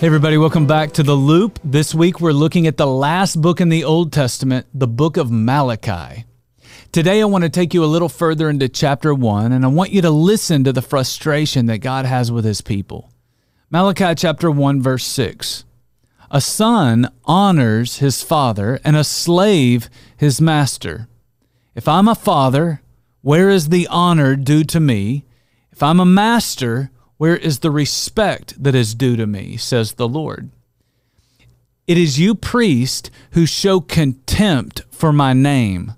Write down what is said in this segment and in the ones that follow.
Hey, everybody, welcome back to The Loop. This week we're looking at the last book in the Old Testament, the book of Malachi. Today I want to take you a little further into chapter 1, and I want you to listen to the frustration that God has with his people. Malachi chapter 1, verse 6. A son honors his father, and a slave his master. If I'm a father, where is the honor due to me? If I'm a master, where is the respect that is due to me, says the Lord? It is you, priest, who show contempt for my name.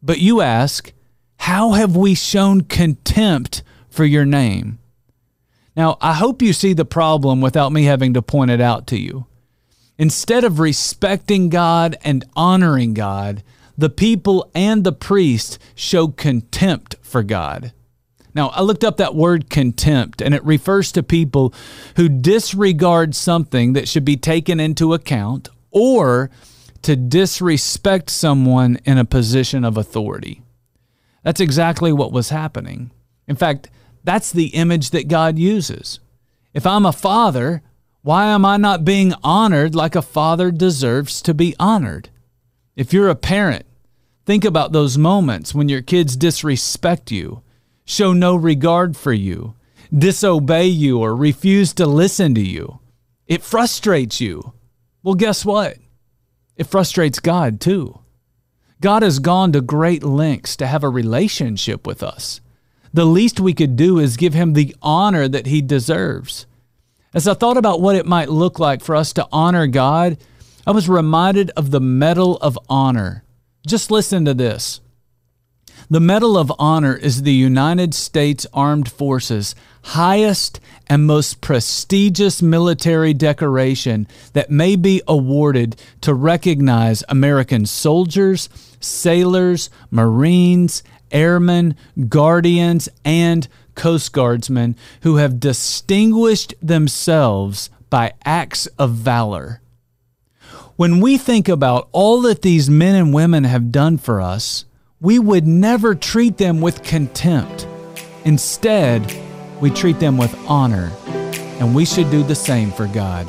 But you ask, How have we shown contempt for your name? Now, I hope you see the problem without me having to point it out to you. Instead of respecting God and honoring God, the people and the priest show contempt for God. Now, I looked up that word contempt, and it refers to people who disregard something that should be taken into account or to disrespect someone in a position of authority. That's exactly what was happening. In fact, that's the image that God uses. If I'm a father, why am I not being honored like a father deserves to be honored? If you're a parent, think about those moments when your kids disrespect you show no regard for you, disobey you, or refuse to listen to you. It frustrates you. Well, guess what? It frustrates God too. God has gone to great lengths to have a relationship with us. The least we could do is give him the honor that he deserves. As I thought about what it might look like for us to honor God, I was reminded of the Medal of Honor. Just listen to this. The Medal of Honor is the United States Armed Forces' highest and most prestigious military decoration that may be awarded to recognize American soldiers, sailors, Marines, airmen, guardians, and Coast Guardsmen who have distinguished themselves by acts of valor. When we think about all that these men and women have done for us, we would never treat them with contempt. Instead, we treat them with honor, and we should do the same for God.